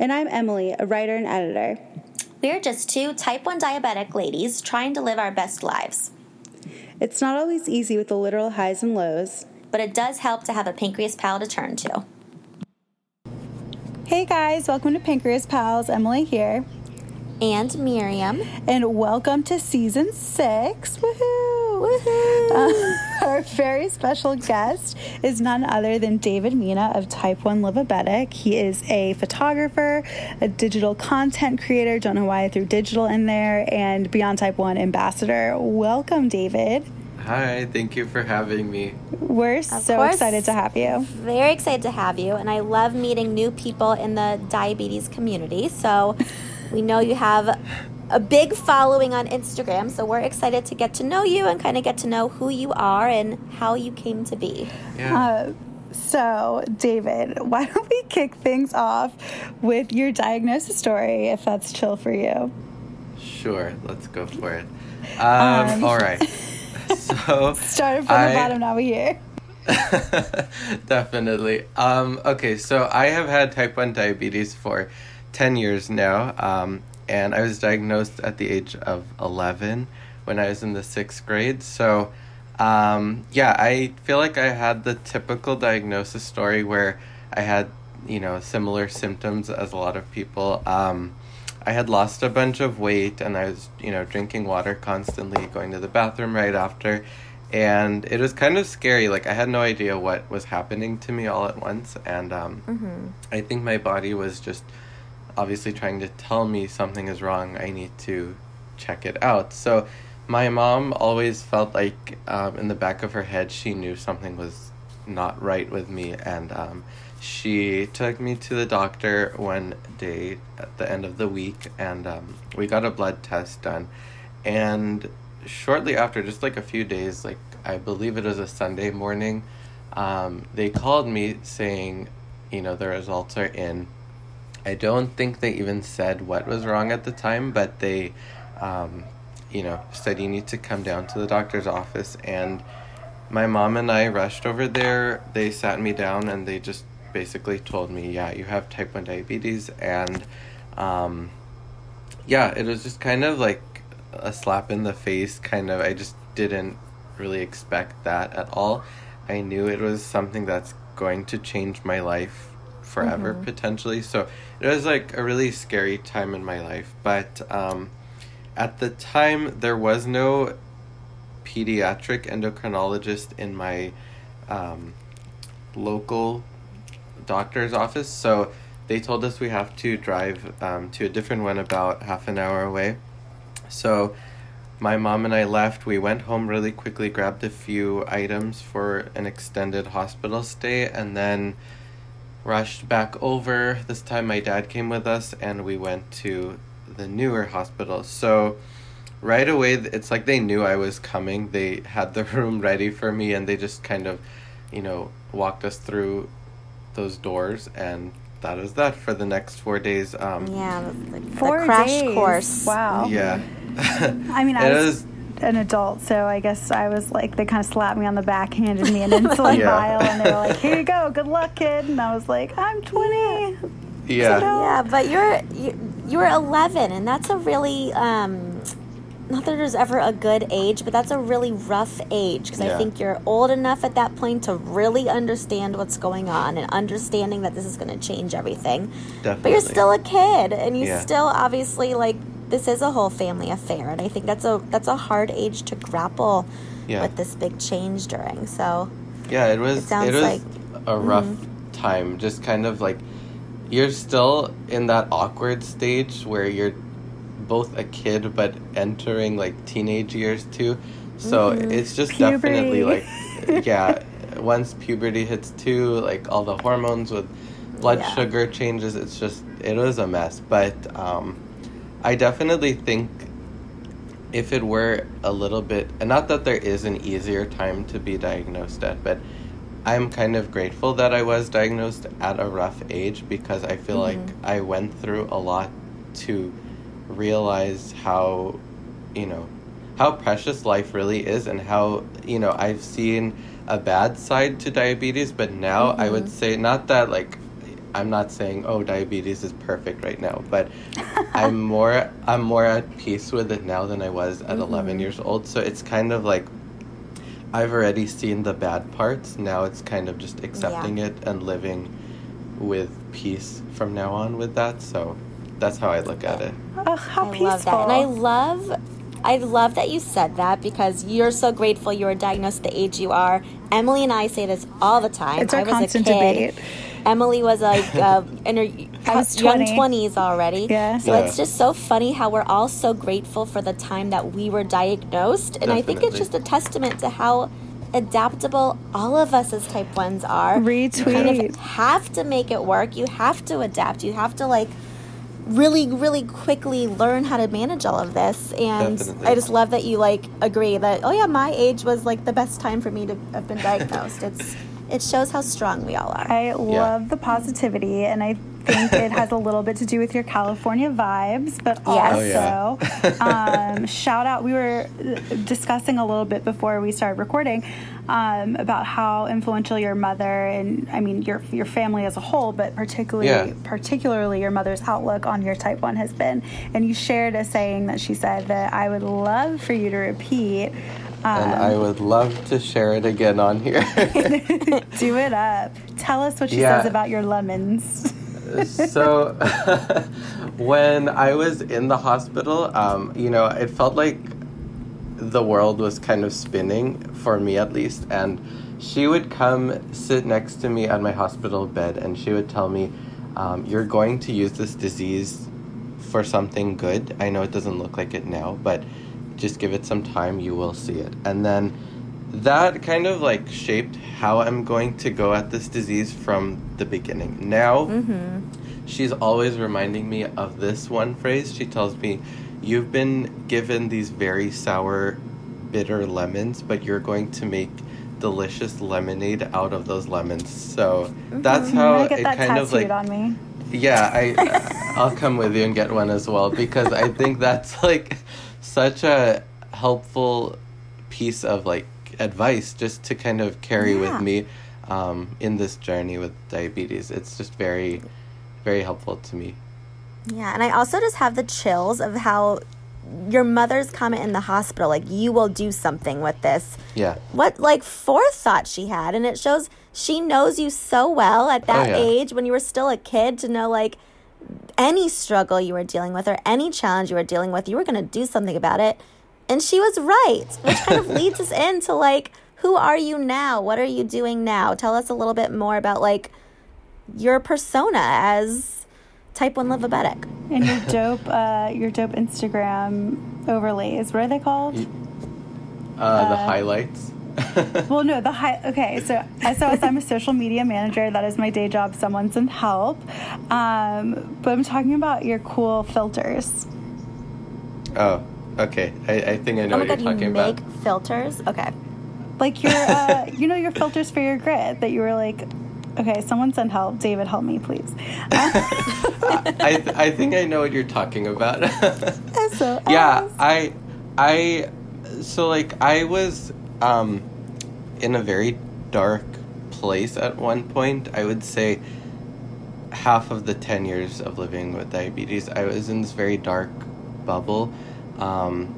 And I'm Emily, a writer and editor. We're just two type 1 diabetic ladies trying to live our best lives. It's not always easy with the literal highs and lows. But it does help to have a pancreas pal to turn to. Hey guys, welcome to Pancreas Pals. Emily here. And Miriam. And welcome to season six. Woohoo! Woohoo! Uh, our very special guest is none other than David Mina of Type 1 Livabetic. He is a photographer, a digital content creator, don't know why I threw digital in there, and Beyond Type 1 ambassador. Welcome, David. Hi, thank you for having me. We're so course. excited to have you. Very excited to have you, and I love meeting new people in the diabetes community. So, we know you have a big following on Instagram, so we're excited to get to know you and kind of get to know who you are and how you came to be. Yeah. Uh, so, David, why don't we kick things off with your diagnosis story, if that's chill for you? sure, let's go for it. Um, Um, all right. So, Started from I- the bottom, now we're here. definitely. Um, okay, so I have had type 1 diabetes for 10 years now, um, and I was diagnosed at the age of 11 when I was in the sixth grade. So, um, yeah, I feel like I had the typical diagnosis story where I had, you know, similar symptoms as a lot of people. Um, I had lost a bunch of weight and I was, you know, drinking water constantly, going to the bathroom right after. And it was kind of scary. Like, I had no idea what was happening to me all at once. And um, I think my body was just obviously trying to tell me something is wrong. I need to check it out. So, my mom always felt like um, in the back of her head, she knew something was not right with me. And um, she took me to the doctor one day at the end of the week, and um, we got a blood test done. And shortly after, just like a few days, like I believe it was a Sunday morning, um, they called me saying, you know, the results are in. I don't think they even said what was wrong at the time, but they, um, you know, said you need to come down to the doctor's office. And my mom and I rushed over there. They sat me down and they just basically told me, yeah, you have type 1 diabetes. And um, yeah, it was just kind of like a slap in the face, kind of. I just didn't really expect that at all. I knew it was something that's going to change my life forever potentially. So it was like a really scary time in my life. But um, at the time, there was no pediatric endocrinologist in my um, local doctor's office. So they told us we have to drive um, to a different one about half an hour away. So my mom and I left. We went home really quickly, grabbed a few items for an extended hospital stay, and then rushed back over. This time my dad came with us, and we went to the newer hospital. So right away, it's like they knew I was coming. They had the room ready for me, and they just kind of, you know, walked us through those doors, and that was that for the next four days. Um, Yeah, the, the Four crash days. course. Wow. Yeah. I mean, I It was, was- an adult, so I guess I was like, they kind of slapped me on the back, handed me an insulin Yeah. vial, and they were like, here you go, good luck, kid. And I was like, I'm 20. Yeah. Yeah, but you're you, you were 11, and that's a really um, not that there's ever a good age, but that's a really rough age because I think you're old enough at that point to really understand what's going on and understanding that this is going to change everything. Definitely. But you're still a kid, and you Yeah. still obviously like this is a whole family affair, and I think that's a that's a hard age to grapple Yeah. with this big change during. So Yeah, it was. It It, sounds was like- mm-hmm. a rough time. Just kind of like you're still in that awkward stage where you're both a kid but entering like teenage years too. So Mm-hmm. it's just definitely like yeah. Once puberty hits too, like all the hormones with blood Yeah. sugar changes. It's just it was a mess. But um, I definitely think if it were a little bit, and not that there is an easier time to be diagnosed at, but I'm kind of grateful that I was diagnosed at a rough age because I feel mm-hmm. like I went through a lot to realize how, you know, how precious life really is and how, you know, I've seen a bad side to diabetes, but now I would mm-hmm. say not that like I'm not saying oh diabetes is perfect right now, but I'm more I'm more at peace with it now than I was at 11 mm-hmm. years old. So it's kind of like I've already seen the bad parts. Now it's kind of just accepting it and living with peace from now on with that. So that's how I look at it. Oh, how I peaceful. love that. And I love I love that you said that because you're so grateful you were diagnosed at the age you are. Emily and I say this all the time. It's our I was constant a kid. debate. Emily was like uh, in her I was young 20. 20s already. Yeah. So Yeah. it's just so funny how we're all so grateful for the time that we were diagnosed. And I think it's just a testament to how adaptable all of us as type 1s are. You kind Retweet. of have to make it work. You have to adapt. You have to like really really quickly learn how to manage all of this and Definitely. i just love that you like agree that oh yeah my age was like the best time for me to have been diagnosed it's it shows how strong we all are I love the positivity, and I think it has a little bit to do with your California vibes, but Yes. Oh, also, um, shout out. We were discussing a little bit before we started recording um, about how influential your mother and I mean your your family as a whole, but particularly Yeah. particularly your mother's outlook on your type one has been. And you shared a saying that she said that I would love for you to repeat. And Um, I would love to share it again on here. do it up. Tell us what she Yeah. says about your lemons. so when I was in the hospital, um, you know, it felt like the world was kind of spinning for me at least and she would come sit next to me at my hospital bed and she would tell me um, you're going to use this disease for something good i know it doesn't look like it now but just give it some time you will see it and then that kind of like shaped how i'm going to go at this disease from the beginning now mm-hmm. she's always reminding me of this one phrase. She tells me, You've been given these very sour, bitter lemons, but you're going to make delicious lemonade out of those lemons. So mm-hmm. that's I'm how it that kind of like on me. yeah, I I'll come with you and get one as well because I think that's like such a helpful piece of like advice just to kind of carry Yeah. with me um, in this journey with diabetes. It's just very very helpful to me. Yeah, and I also just have the chills of how your mother's comment in the hospital, like, you will do something with this. Yeah. What, like, forethought she had. And it shows she knows you so well at that Oh, yeah. age when you were still a kid to know, like, any struggle you were dealing with or any challenge you were dealing with, you were going to do something about it. And she was right, which kind of leads us into, like, who are you now? What are you doing now? Tell us a little bit more about, like, your persona as type 1 livabetic. And your dope, uh, your dope Instagram overlays. What are they called? Uh, the highlights. Well, no, the high. Okay, so SOS, I'm a social media manager. That is my day job. Someone some help. Um, but I'm talking about your cool filters. oh, okay. I, I think I know Oh my what god, you're you make about. filters? Okay. Like your, uh, you know, your filters for your grid that you were like, okay, someone send help. David, help me, please. I, th- I think I know what you're talking about. SOS. yeah, I I so like I was um in a very dark place at one point. I would say half of the 10 years of living with diabetes, I was in this very dark bubble. Um,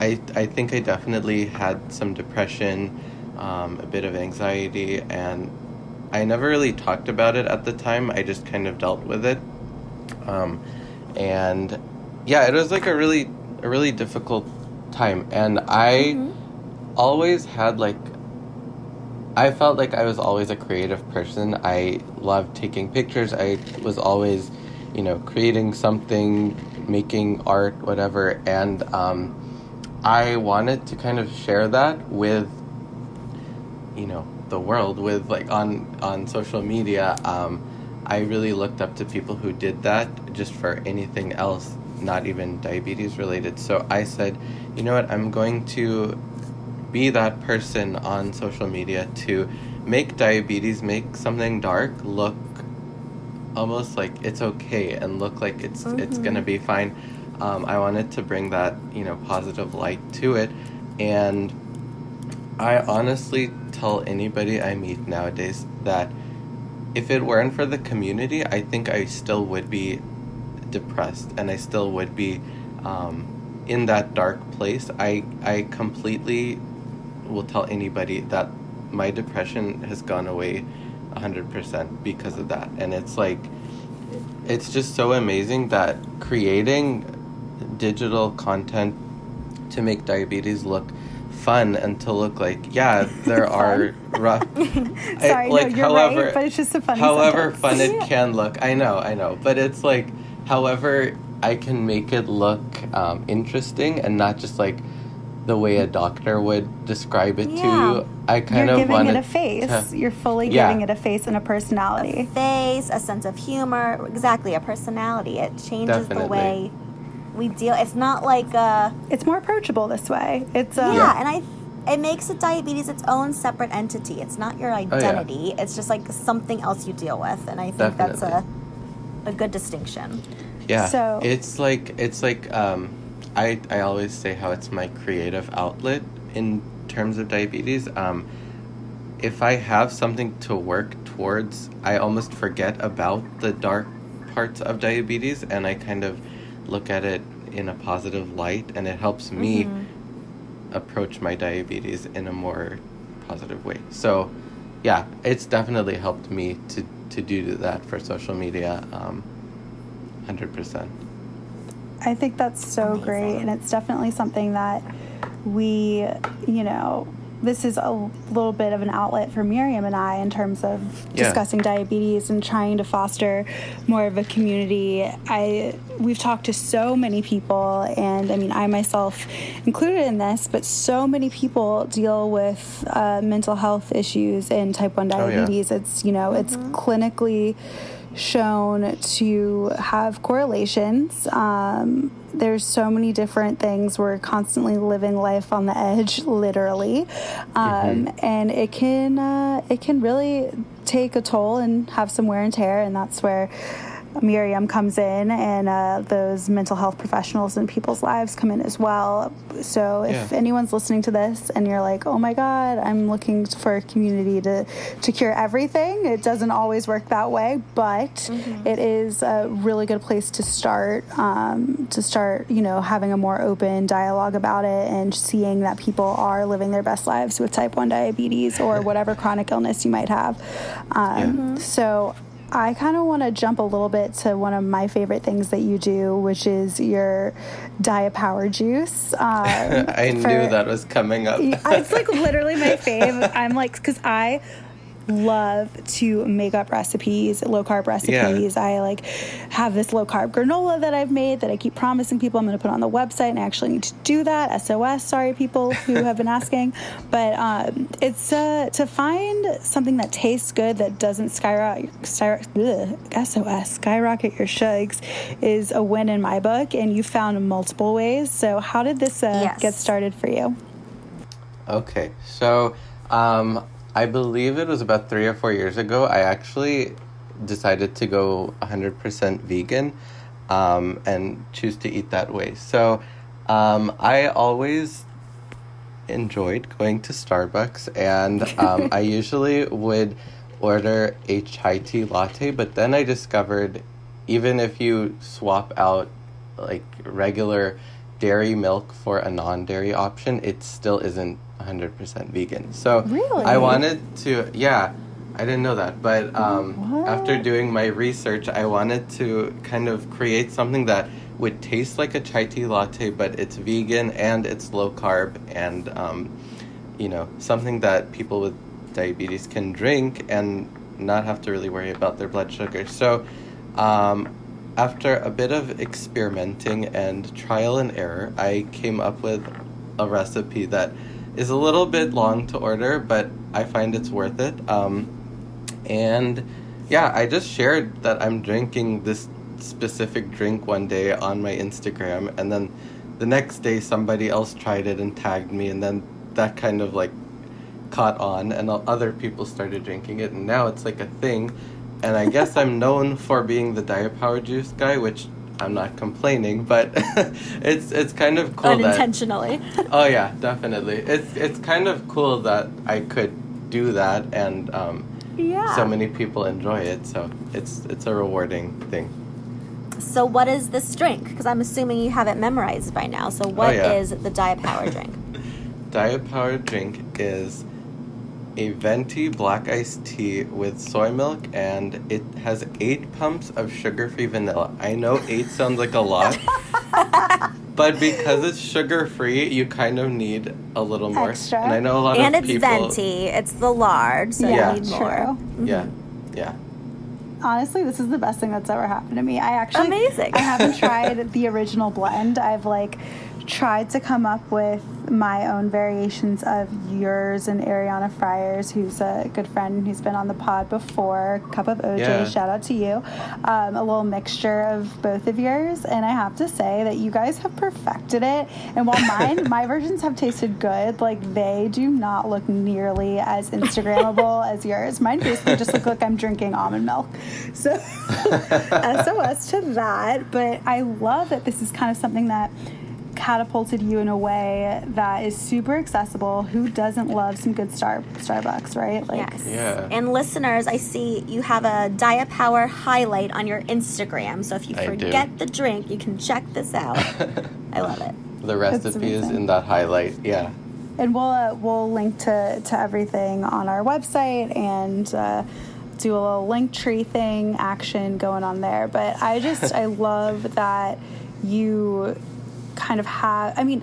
I, I think I definitely had some depression, um, a bit of anxiety, and I never really talked about it at the time. I just kind of dealt with it. Um, and yeah, it was like a really, a really difficult time. And I always had like I felt like I was always a creative person. I loved taking pictures. I was always, you know, creating something, making art, whatever. And um, I wanted to kind of share that with, you know, the world, with like on on social media. Um, I really looked up to people who did that just for anything else, not even diabetes related. So I said, you know what, I'm going to be that person on social media to make diabetes, make something dark look almost like it's okay and look like it's it's gonna be fine. Um, I wanted to bring that you know positive light to it, and I honestly tell anybody I meet nowadays that if it weren't for the community, I think I still would be depressed and I still would be um, in that dark place. I I completely will tell anybody that my depression has gone away 100% because of that. And it's like it's just so amazing that creating digital content to make diabetes look fun and to look like yeah there are rough Sorry, no, you're right, but it's just a funny however sentence. fun it can look i know i know but it's like however i can make it look um, interesting and not just like the way a doctor would describe it to you i kind of want You're of giving wanted it a face. to- You're fully Yeah. giving it a face and a personality. A face, a sense of humor, exactly, a personality. It changes the way we deal. It's not like uh It's more approachable this way. It's uh, yeah, and I it makes it diabetes its own separate entity. It's not your identity. Oh, yeah. It's just like something else you deal with, and I think that's a a good distinction. Yeah. So- it's like it's like um, I I always say how it's my creative outlet in terms of diabetes. Um, if I have something to work towards, I almost forget about the dark parts of diabetes, and I kind of look at it in a positive light, and it helps me Mm-hmm. approach my diabetes in a more positive way. So, yeah, it's definitely helped me to to do that for social media. Um, Hundred percent. I think that's so Amazing. great, and it's definitely something that we, you know, this is a little bit of an outlet for Miriam and I in terms of Yeah. discussing diabetes and trying to foster more of a community. I we've talked to so many people, and I mean, I myself included in this, but so many people deal with uh, mental health issues and type one Oh, yeah. diabetes. It's you know, it's clinically shown to have correlations. Um, there's so many different things. We're constantly living life on the edge, literally, um, and it can uh, it can really take a toll and have some wear and tear. And that's where Miriam comes in, and uh, those mental health professionals in people's lives come in as well. So if Yeah. anyone's listening to this and you're like, "Oh my God, I'm looking for a community to to cure everything," it doesn't always work that way, but it is a really good place to start. Um, to start, you know, having a more open dialogue about it and seeing that people are living their best lives with type one diabetes or whatever chronic illness you might have. Um, So. I kind of want to jump a little bit to one of my favorite things that you do, which is your Diet Power Juice. Um, I knew for- that was coming up. it's like literally my fave. I'm like, because I love to make up recipes, low carb recipes. I like have this low carb granola that I've made that I keep promising people I'm going to put on the website, and I actually need to do that. SOS, sorry people who have been asking, but um, it's uh, to find something that tastes good that doesn't skyrocket, sky, ugh, SOS skyrocket your shugs is a win in my book, and you found multiple ways. So how did this uh, Yes. get started for you? Okay, so um, I believe it was about three or four years ago. I actually decided to go 100% vegan um, and choose to eat that way. So um, I always enjoyed going to Starbucks, and um, I usually would order a chai tea latte, but then I discovered even if you swap out like regular dairy milk for a non-dairy option, it still isn't 100% vegan. So Really? I wanted to yeah, I didn't know that, but um, after doing my research, I wanted to kind of create something that would taste like a chai tea latte, but it's vegan and it's low carb and um, you know something that people with diabetes can drink and not have to really worry about their blood sugar. So um, after a bit of experimenting and trial and error, I came up with a recipe that is a little bit long to order, but I find it's worth it. Um, and yeah, I just shared that I'm drinking this specific drink one day on my Instagram, and then the next day somebody else tried it and tagged me, and then that kind of like caught on, and other people started drinking it, and now it's like a thing. And I guess I'm known for being the diet power juice guy, which I'm not complaining, but it's it's kind of cool unintentionally. That, oh yeah, definitely. It's it's kind of cool that I could do that, and um, yeah. so many people enjoy it. So it's it's a rewarding thing. So what is this drink? Because I'm assuming you have it memorized by now. So what oh, yeah. is the Diet Power drink? Diet Power drink is a venti black iced tea with soy milk, and it has eight pumps of sugar-free vanilla. I know eight sounds like a lot, but because it's sugar-free, you kind of need a little more. Extra. And I know a lot and of people. And it's venti. It's the large, so Yeah. you need True. more. Mm-hmm. Yeah, yeah. Honestly, this is the best thing that's ever happened to me. I actually Amazing. I haven't tried the original blend. I've like tried to come up with my own variations of yours and Ariana Fryers, who's a good friend who's been on the pod before. Cup of OJ, Yeah. shout out to you. Um, a little mixture of both of yours, and I have to say that you guys have perfected it. And while mine, my versions have tasted good, like they do not look nearly as Instagrammable as yours. Mine basically just look like I'm drinking almond milk. So SOS to that. But I love that this is kind of something that catapulted you in a way that is super accessible. Who doesn't love some good Star Starbucks, right? Like Yes. Yeah. And listeners, I see you have a Diet Power highlight on your Instagram. So if you I do. forget the drink, you can check this out. I love it. The recipe is amazing. in that highlight. Yeah. and we'll uh, we'll link to to everything on our website and uh, do a little link tree thing action going on there. But I just I love that you kind of have. I mean.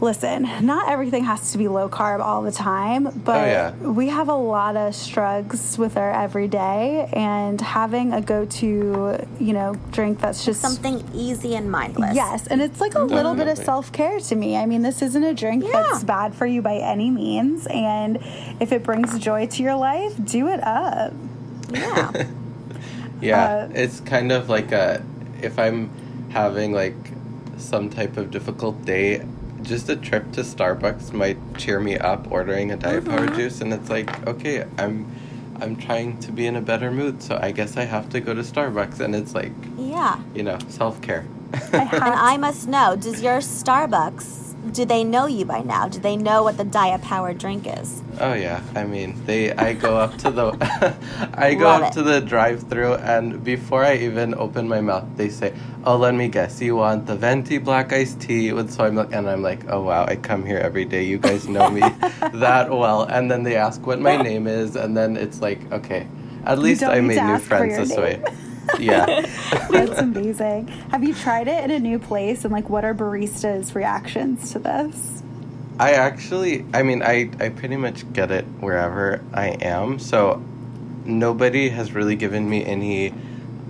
Listen, not everything has to be low carb all the time, but Oh, yeah. we have a lot of struggles with our everyday, and having a go-to, you know, drink that's just Something easy and mindless. Yes, and it's like a little bit of self care to me. I mean, this isn't a drink Yeah. that's bad for you by any means, and if it brings joy to your life, do it up. Yeah. Yeah, Uh, it's kind of like a if I'm having like some type of difficult day, just a trip to Starbucks might cheer me up ordering a diet power Mm-hmm. juice and it's like, okay, I'm I'm trying to be in a better mood, so I guess I have to go to Starbucks and it's like, yeah. you know, self-care. I And I must know, does your Starbucks, do they know you by now? Do they know what the Diet Power drink is? Oh yeah, I mean, they I go up to the I go Love up it. to the drive-through and before I even open my mouth, they say, "Oh, let me guess. You want the venti black iced tea with soy milk?" And I'm like, "Oh wow, I come here every day. You guys know me that well." And then they ask what my name is, and then it's like, "Okay, at least I made new friends this way." yeah. that's amazing. Have you tried it in a new place, and like, what are baristas' reactions to this? I actually, I mean, I, I pretty much get it wherever I am. So nobody has really given me any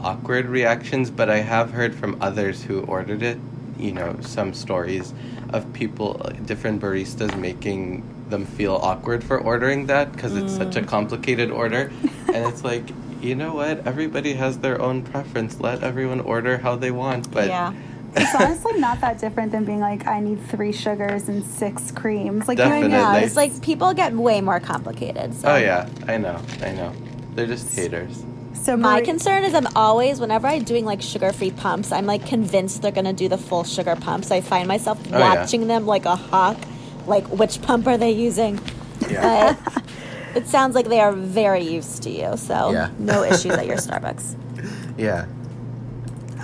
awkward reactions, but I have heard from others who ordered it, you know, some stories of people, different baristas making them feel awkward for ordering that because it's such a mm. complicated order. and it's like, you know what? Everybody has their own preference. Let everyone order how they want. But yeah. It's honestly not that different than being like, I need three sugars and six creams. Like, Definitely. you know, it's like people get way more complicated. So. oh, yeah, I know, I know. They're just haters. so My bari- concern is I'm always, whenever I'm doing like sugar free pumps, I'm like convinced they're going to do the full sugar pump. So I find myself Oh, yeah. watching them like a hawk. Like, which pump are they using? Yeah. But it sounds like they are very used to you. So Yeah. no issues at your Starbucks. Yeah.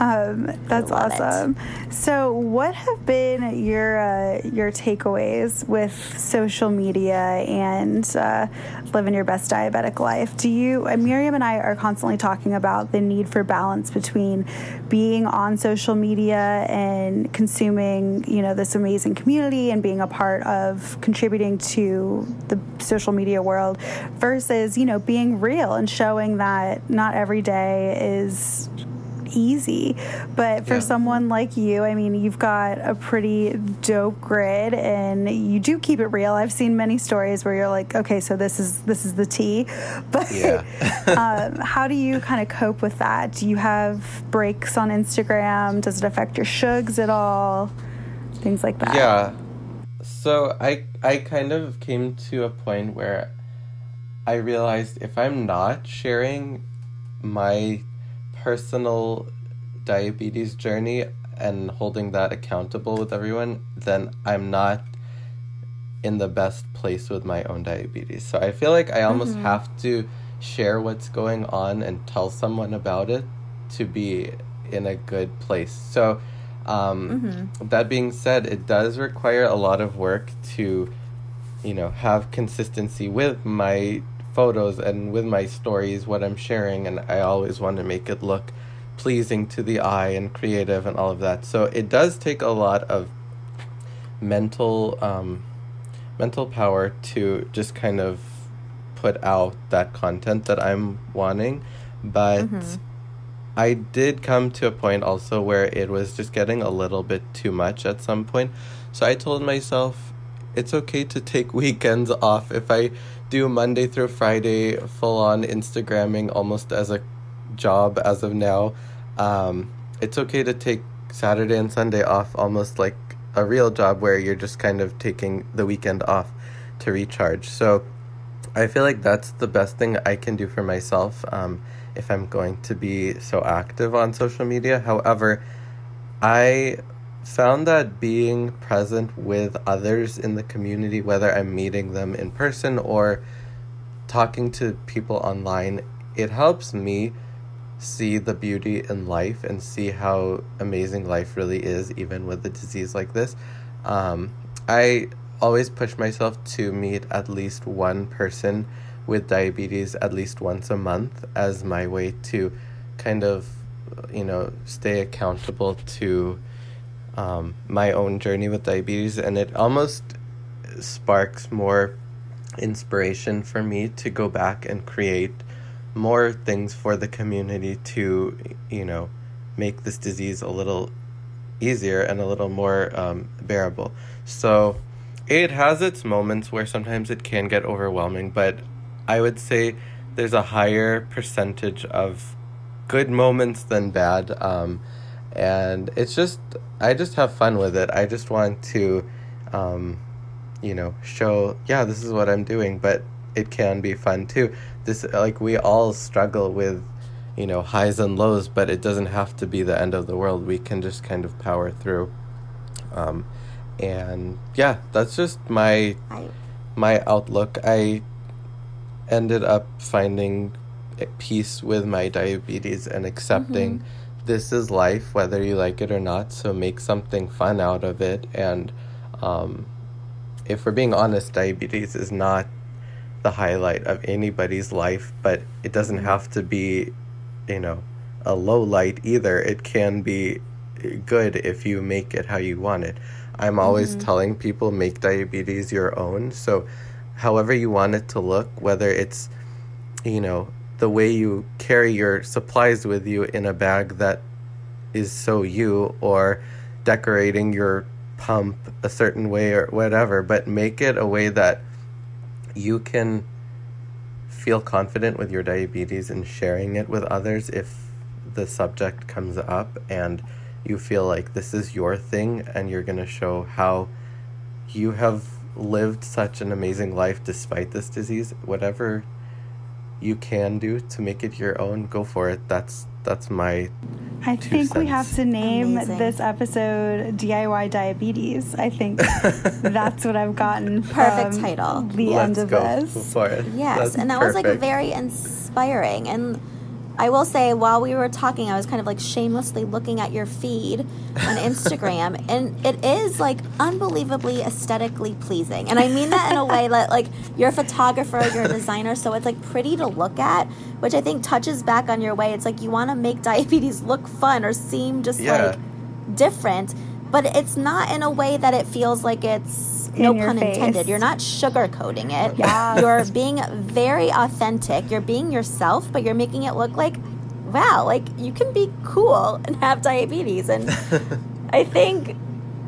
Um, that's love it. awesome. So, what have been your uh, your takeaways with social media and uh, living your best diabetic life? Do you, uh, Miriam and I are constantly talking about the need for balance between being on social media and consuming, you know, this amazing community and being a part of contributing to the social media world versus, you know, being real and showing that not every day is easy. But for Yeah. someone like you, I mean, you've got a pretty dope grid and you do keep it real. I've seen many stories where you're like, okay, so this is this is the tea. But Yeah. um, how do you kind of cope with that? Do you have breaks on Instagram? Does it affect your shugs at all? Things like that. Yeah. So I I kind of came to a point where I realized if I'm not sharing my personal diabetes journey and holding that accountable with everyone, then I'm not in the best place with my own diabetes. So I feel like I almost have to share what's going on and tell someone about it to be in a good place. So um, that being said, it does require a lot of work to, you know, have consistency with my photos and with my stories, what I'm sharing, and I always want to make it look pleasing to the eye and creative and all of that. So it does take a lot of mental um, mental power to just kind of put out that content that I'm wanting, but I did come to a point also where it was just getting a little bit too much at some point. So I told myself it's okay to take weekends off. If I do Monday through Friday full on Instagramming almost as a job as of now, um, it's okay to take Saturday and Sunday off almost like a real job where you're just kind of taking the weekend off to recharge. So I feel like that's the best thing I can do for myself um, if I'm going to be so active on social media. However, I found that being present with others in the community, whether I'm meeting them in person or talking to people online, it helps me see the beauty in life and see how amazing life really is, even with a disease like this. Um, I always push myself to meet at least one person with diabetes at least once a month as my way to kind of, you know, stay accountable to um, my own journey with diabetes. And it almost sparks more inspiration for me to go back and create more things for the community to, you know, make this disease a little easier and a little more um, bearable. So it has its moments where sometimes it can get overwhelming, but I would say there's a higher percentage of good moments than bad. Um, and it's just, I just have fun with it. I just want to, um, you know, show, yeah, this is what I'm doing, but it can be fun too. This, like, we all struggle with, you know, highs and lows, but it doesn't have to be the end of the world. We can just kind of power through. Um, and yeah, that's just my my outlook. I ended up finding peace with my diabetes and accepting this is life, whether you like it or not. So make something fun out of it. And um, if we're being honest, diabetes is not the highlight of anybody's life, but it doesn't have to be, you know, a low light either. It can be good if you make it how you want it. I'm always telling people make diabetes your own. So, however you want it to look, whether it's, you know, the way you carry your supplies with you in a bag that is so you, or decorating your pump a certain way or whatever, but make it a way that you can feel confident with your diabetes and sharing it with others if the subject comes up and you feel like this is your thing and you're going to show how you have lived such an amazing life despite this disease whatever you can do to make it your own go for it that's that's my I Two think we have to name Amazing. this episode DIY Diabetes. I think that's what I've gotten Perfect from title. the let's end of go this. for it Yes, That's and that was like very inspiring. And I will say, while we were talking, I was kind of like shamelessly looking at your feed on Instagram, and it is like unbelievably aesthetically pleasing. And I mean that in a way that like you're a photographer, you're a designer, so it's like pretty to look at, which I think touches back on your way. It's like you want to make diabetes look fun or seem just Yeah. like different, but it's not in a way that it feels like it's no pun face. intended. You're not sugarcoating it. Yes. You're being very authentic. You're being yourself, but you're making it look like wow, like you can be cool and have diabetes. And I think,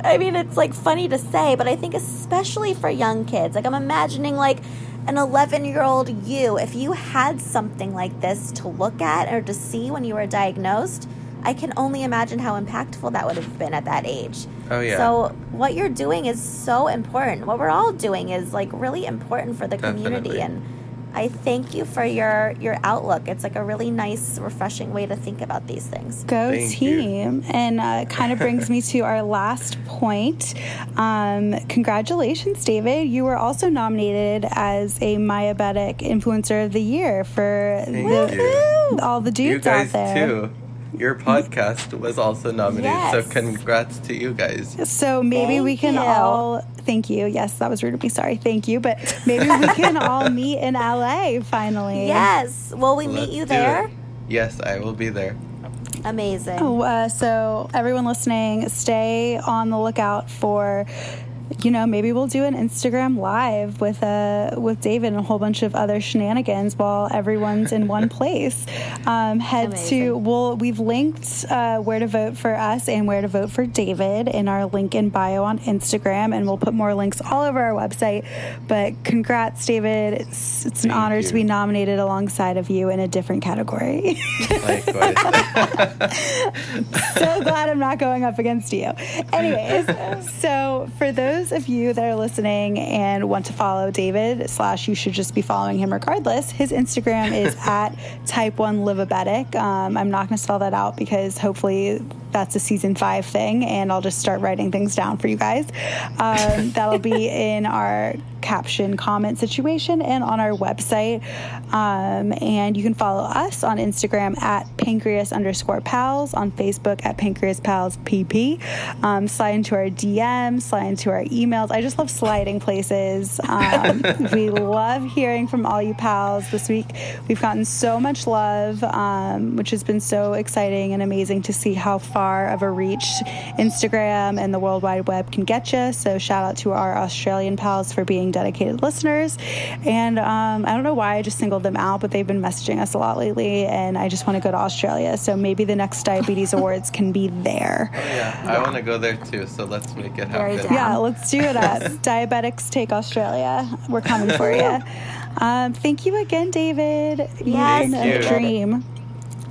I mean, it's like funny to say, but I think especially for young kids, like I'm imagining like an 11 year old you, if you had something like this to look at or to see when you were diagnosed, I can only imagine how impactful that would have been at that age. Oh, yeah. So what you're doing is so important. What we're all doing is like really important for the community and I thank you for your your outlook. It's like a really nice, refreshing way to think about these things. Go Thank you. team. And uh, kind of brings me to our last point. Um, congratulations, David. You were also nominated as a Mayabetic Influencer of the Year for the, all the You dudes out there. too. Your podcast was also nominated, Yes. so congrats to you guys. So maybe we can you. all thank you. Yes, that was rude of me. Sorry. Thank you. But maybe we can all meet in LA finally. Yes. Will we meet Let's you there? it. Yes, I will be there. Amazing. Oh, uh, so everyone listening, stay on the lookout for. You know, maybe we'll do an Instagram live with uh, with David and a whole bunch of other shenanigans while everyone's in one place. Um, head to well, we've linked uh, where to vote for us and where to vote for David in our link in bio on Instagram, and we'll put more links all over our website. But congrats, David! It's it's an Thank honor you. to be nominated alongside of you in a different category. Likewise. so glad I'm not going up against you. Anyways, so for those of you that are listening and want to follow David, slash, you should just be following him regardless. His Instagram is at type one livabetic. Um, I'm not going to spell that out because hopefully that's a season five thing, and I'll just start writing things down for you guys. Um, that'll be in our caption comment situation and on our website. Um, and you can follow us on Instagram at pancreas underscore pals, on Facebook at pancreas pals pp. Um, slide into our DMs, slide into our emails. I just love sliding places. Um, we love hearing from all you pals. This week we've gotten so much love, um, which has been so exciting and amazing to see how far of a reach Instagram and the World Wide Web can get you. So shout out to our Australian pals for being dedicated listeners. And um, I don't know why I just singled them out, but they've been messaging us a lot lately, and I just want to go to Australia. So maybe the next Diabetes Awards can be there. yeah, I want to go there too, so let's make it happen. Yeah, let's do it up. Diabetics take Australia. We're coming for you. Um, thank you again, David. You've Yes, been a Thank you. dream.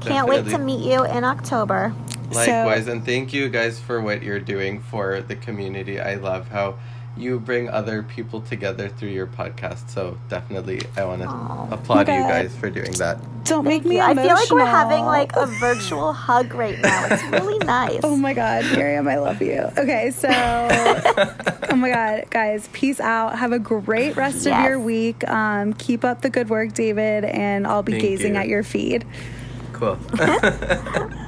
Can't wait to meet you in October. Likewise, and thank you guys for what you're doing for the community. I love how you bring other people together through your podcast. So definitely, I want to applaud my you guys for doing that. Don't make me I feel like we're having like a virtual hug right now. It's really nice. Oh my God, Miriam, I love you. Okay, so, oh my God, guys, peace out. Have a great rest of your week. Um, keep up the good work, David, and I'll be Thank gazing you. at your feed. Cool.